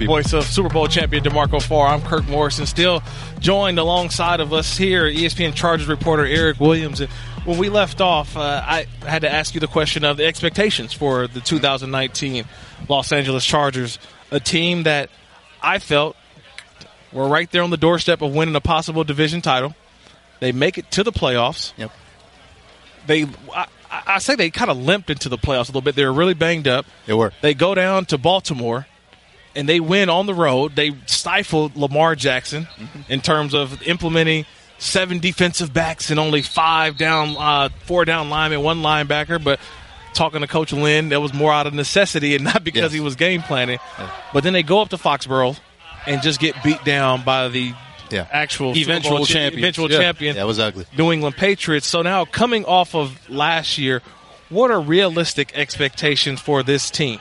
people. Voice of Super Bowl champion D'Marco Farr. I'm Kirk Morrison, still joined alongside of us here, ESPN Chargers reporter Eric Williams. And when we left off, uh, I had to ask you the question of the expectations for the 2019 Los Angeles Chargers, a team that I felt were right there on the doorstep of winning a possible division title. They make it to the playoffs. Yep. They, I, I say they kind of limped into the playoffs a little bit. They were really banged up. They were. They go down to Baltimore and they win on the road. They stifled Lamar Jackson Mm-hmm. in terms of implementing seven defensive backs and only five down, uh, four down linemen, one linebacker. But talking to Coach Lynn, that was more out of necessity and not because Yes. he was game planning. But then they go up to Foxborough and just get beat down by the Yeah. actual Eventual Bowl cha- eventual Yeah. champion. That was ugly. New England Patriots. So now coming off of last year, what are realistic expectations for this team?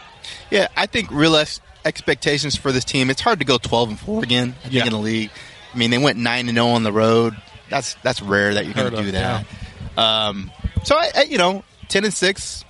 Yeah, I think real ex- expectations for this team. It's hard to go twelve and four again. I think Yeah. in the league. I mean, they went nine and zero on the road. That's that's rare that you're going to do that. Um, so I, I, you know, ten and six,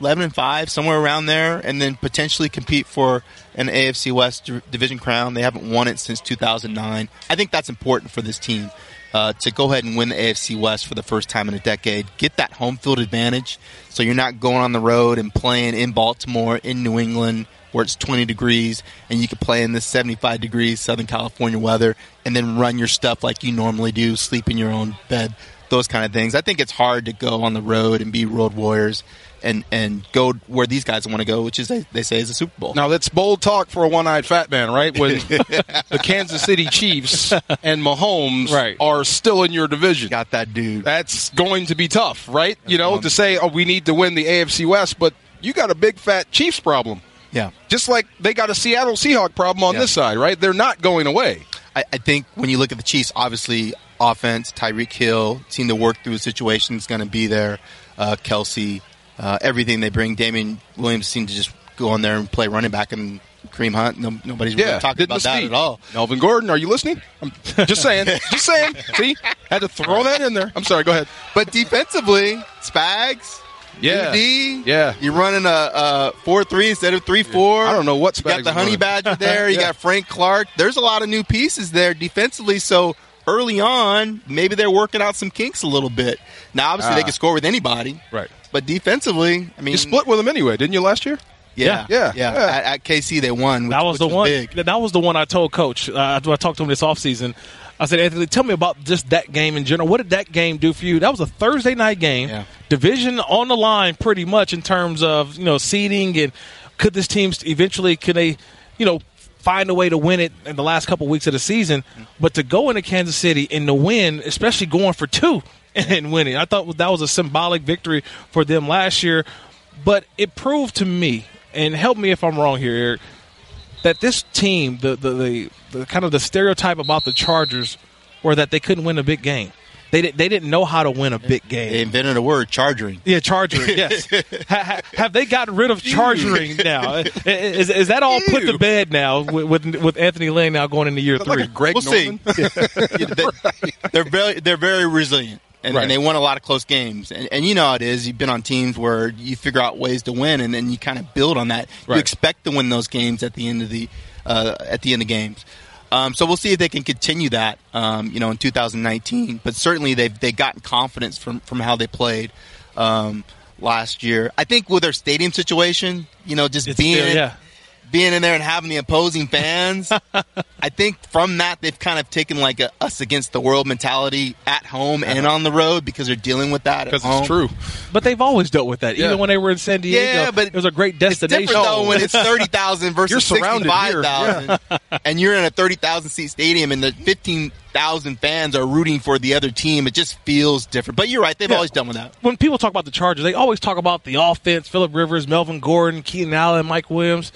11 and five, somewhere around there, and then potentially compete for an AFC West division crown. They haven't won it since 2009. I think that's important for this team. Uh, to go ahead and win the AFC West for the first time in a decade, get that home field advantage, so you're not going on the road and playing in Baltimore, in New England, where it's 20 degrees, and you can play in this 75 degrees Southern California weather, and then run your stuff like you normally do, sleep in your own bed, those kind of things. I think it's hard to go on the road and be road warriors and and go where these guys want to go, which is they, they say is a Super Bowl. Now that's bold talk for a one-eyed fat man, right? When the Kansas City Chiefs and Mahomes Right. are still in your division, got that dude. that's going to be tough, right? you know, Um, to say, oh, we need to win the AFC West, but you got a big fat Chiefs problem. Yeah. Just like they got a Seattle Seahawk problem on Yeah. this side, right? They're not going away. I, I think when you look at the Chiefs, obviously offense, Tyreek Hill seem to work through the situation is going to be there. Uh, Kelce, uh, everything they bring. Damien Williams seemed to just go on there and play running back and Kareem Hunt. No, nobody's Yeah, really talking about that at all. Melvin Gordon, are you listening? I'm just saying. just saying. See, had to throw that in there. I'm sorry. Go ahead. But defensively, Spags, Yeah. UD, Yeah. you're running a, a four three instead of three four. I don't know what You got the Honey running. Badger there. You Yeah. got Frank Clark. There's a lot of new pieces there defensively. So early on, maybe they're working out some kinks a little bit. Now, obviously, they Ah. can score with anybody. Right. But defensively, I mean, You split with them anyway, didn't you last year? Yeah, Yeah. yeah. Yeah. At, at KC, they won. Which, that was which the one. Big. That was the one I told Coach. Uh, I talked to him this offseason. I said, Anthony, tell me about just that game in general. What did that game do for you? That was a Thursday night game, Yeah. division on the line, pretty much in terms of you know seeding and could this team eventually can they, you know, find a way to win it in the last couple weeks of the season? But to go into Kansas City and to win, especially going for two and winning, I thought that was a symbolic victory for them last year. But it proved to me, and help me if I'm wrong here, Eric that this team, the, the the the kind of the stereotype about the Chargers, were that they couldn't win a big game. They didn't they didn't know how to win a big game. They invented a word, charging. Yeah, chargering. Yes. ha, ha, have they gotten rid of charging now? Is, is that all put to bed now with, with with Anthony Lynn now going into year Like three? a Greg We'll see. Norman. they, they're very they're very resilient. And, Right. and they won a lot of close games, and, and you know how it is. You've been on teams where you figure out ways to win, and then you kind of build on that. Right. You expect to win those games at the end of the uh, at the end of games. Um, so we'll see if they can continue that, um, you know, in 2019. But certainly they've they gotten confidence from from how they played um, last year. I think with their stadium situation, you know, just It's being still- yeah. Being in there and having the opposing fans, I think from that they've kind of taken like a us against the world mentality at home and on the road because they're dealing with that. at Because it's true. But they've always dealt with that. Yeah. Even when they were in San Diego, Yeah, but it was a great It's destination. different though when oh. it's thirty thousand versus sixty-five here. thousand, and you're in a thirty thousand seat stadium, and the fifteen thousand fans are rooting for the other team. It just feels different. But you're right; they've Yeah. always done with that. when people talk about the Chargers, they always talk about the offense: Philip Rivers, Melvin Gordon, Keenan Allen, Mike Williams.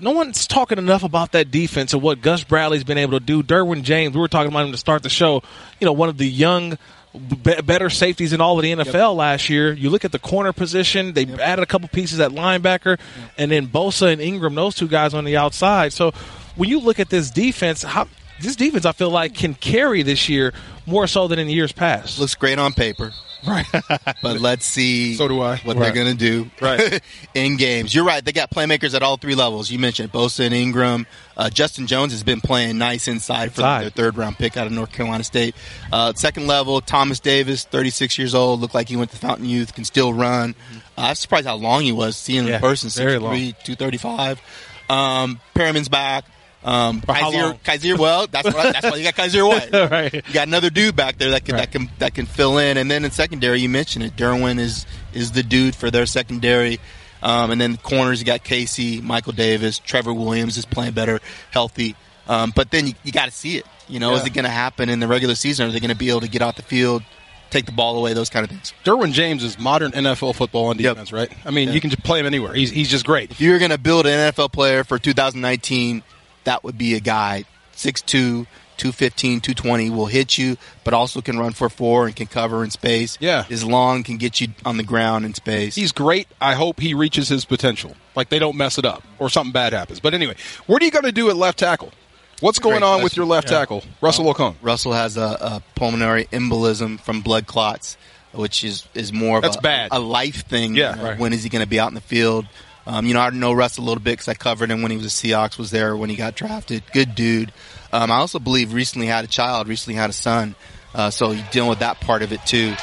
No one's talking enough about that defense and what Gus Bradley's been able to do. Derwin James, we were talking about him to start the show. You know, one of the young, be- better safeties in all of the NFL last year. You look at the corner position; they added a couple pieces at linebacker, and then Bosa and Ingram, those two guys on the outside. So, when you look at this defense, how this defense, I feel like, can carry this year more so than in years past. Looks great on paper. Right. but let's see. So do I. What Right. they're going to do Right. in games. You're right. They got playmakers at all three levels. You mentioned Bosa and Ingram. Uh, Justin Jones has been playing nice inside for Inside. their third round pick out of North Carolina State. Uh, second level, Thomas Davis, 36 years old, looked like he went to Fountain Youth, can still run. Uh, I'm surprised how long he was. Seeing him Yeah, in person, very 6'3", long. 235. Um, Perryman's back. Um, Kyzir? Kyzir, well, that's what I, that's why you got Kyzir White. Right. You got another dude back there that can that can that can fill in, and then in secondary, you mentioned it. Derwin is is the dude for their secondary, um, and then corners you got Casey, Michael Davis, Trevor Williams is playing better, healthy. Um, but then you, you got to see it. You know, is it going to happen in the regular season? Are they going to be able to get out the field, take the ball away, those kind of things? Derwin James is modern NFL football on Yep. defense, right? I mean, Yeah. you can just play him anywhere. He's he's just great. If you're going to build an NFL player for 2019, that would be a guy 6'2", 215, 220 will hit you, but also can run for four and can cover in space. Yeah. is long, can get you on the ground in space. He's great. I hope he reaches his potential. Like they don't mess it up or something bad happens. But anyway, what are you going to do at left tackle? What's going Great on with your left tackle, Russell uh, Okung? Russell has a, a pulmonary embolism from blood clots, which is, is more of That's a, bad. a life thing. Yeah, right. When is he going to be out in the field? Um, you know, I know Russ a little bit because I covered him when he was a Seahawks, was there when he got drafted. Good dude. Um, I also believe recently had a child, recently had a son. Uh, so he's dealing with that part of it too.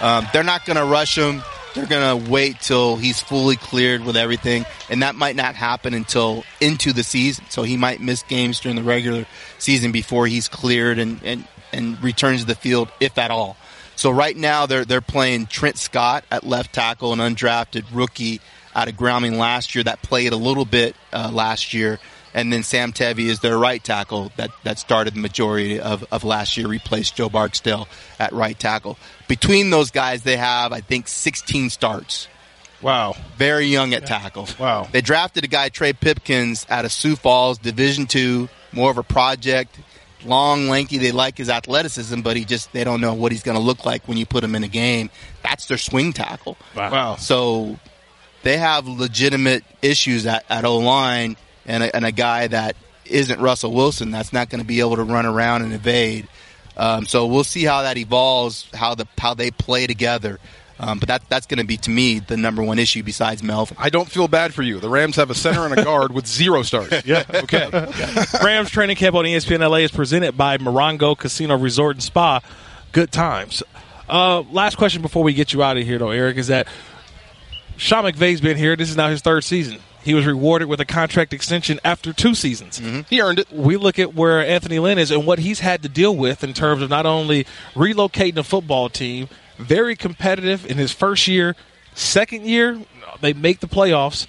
Um, they're not going to rush him. They're going to wait till he's fully cleared with everything, and that might not happen until into the season. So he might miss games during the regular season before he's cleared and, and, and returns to the field, if at all. So right now they're they're playing Trent Scott at left tackle, an undrafted rookie out of Grambling last year that played a little bit uh, last year, and then Sam Tevi is their right tackle that that started the majority of, of last year, replaced Joe Barksdale at right tackle. Between those guys, they have I think 16 starts. Wow. Very young at tackle. Wow. They drafted a guy Trey Pipkins out of Sioux Falls, Division Two, more of a project. Long, lanky. They like his athleticism, but he just they don't know what he's going to look like when you put him in a game. That's their swing tackle. Wow. So they have legitimate issues at, at O line and a, and a guy that isn't Russell Wilson that's not going to be able to run around and evade. Um, so we'll see how that evolves, how the how they play together. Um, but that that's going to be to me the number one issue besides Melvin. I don't feel bad for you. The Rams have a center and a guard with zero stars. Yeah. Okay. Rams training camp on ESPN LA is presented by Morongo Casino Resort and Spa. Good times. Uh, last question before we get you out of here, though, Eric, is that Sean McVay's been here. This is now his third season. He was rewarded with a contract extension after two seasons. He earned it. We look at where Anthony Lynn is and what he's had to deal with in terms of not only relocating a football team, very competitive in his first year, second year, they make the playoffs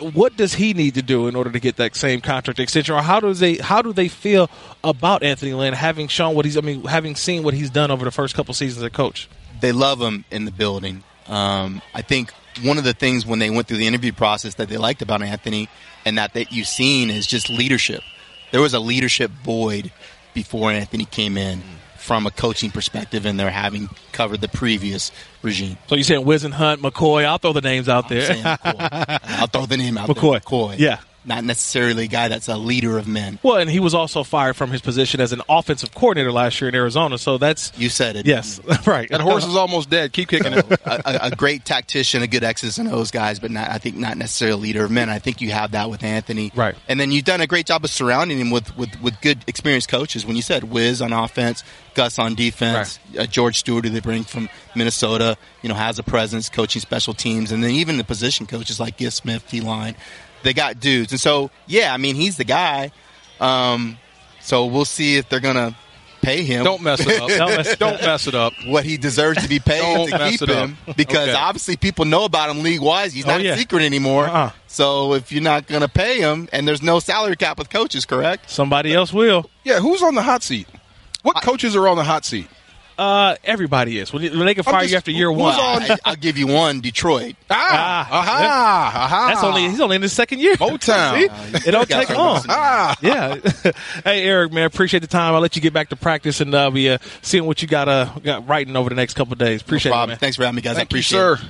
what does he need to do in order to get that same contract extension, or how does they how do they feel about Anthony Lynn having shown what he's I mean having seen what he's done over the first couple seasons as a coach? they love him in the building. Um, I think one of the things when they went through the interview process that they liked about Anthony and that that you've seen is just leadership. There was a leadership void before Anthony came in from a coaching perspective, and they're having covered the previous regime. So you're saying Whisenhunt, McCoy? I'll throw the names out there. I'll throw the name out McCoy. there. McCoy. Yeah. Not necessarily a guy that's a leader of men. well, and he was also fired from his position as an offensive coordinator last year in Arizona. So that's You said it. yes, right. That horse is almost dead. Keep kicking it. a, a, a great tactician, a good X's and O's guys, but not, I think not necessarily a leader of men. I think you have that with Anthony, Right. And then you've done a great job of surrounding him with, with, with good experienced coaches. When you said Wiz on offense, Gus on defense, uh, George Stewart, who they bring from Minnesota, you know, has a presence, coaching special teams, and then even the position coaches like Giff Smith, D line, they got dudes. And so, yeah, I mean, he's the guy. Um, so we'll see if they're gonna pay him. Don't mess it up. Don't mess- Don't mess it up. what he deserves to be paid Don't to mess keep it up. him because Okay. obviously people know about him league wise. He's Oh, not yeah. a secret anymore. Uh-uh. So if you're not going to pay him, and there's no salary cap with coaches, correct? Somebody else will. Yeah, who's on the hot seat? What coaches are on the hot seat? Uh, everybody is when, when they can fire just- you after year one. on- I, I'll give you one: Detroit. Ah, Ah, aha, aha. That's only he's only in his second year. Motown. See? It don't take long. Ah. Yeah. hey, Eric, man, appreciate the time. I'll let you get back to practice and uh, be uh, seeing what you got uh got writing over the next couple of days. Appreciate it, man. Thanks for having me, guys. I Thank you, appreciate sir. it.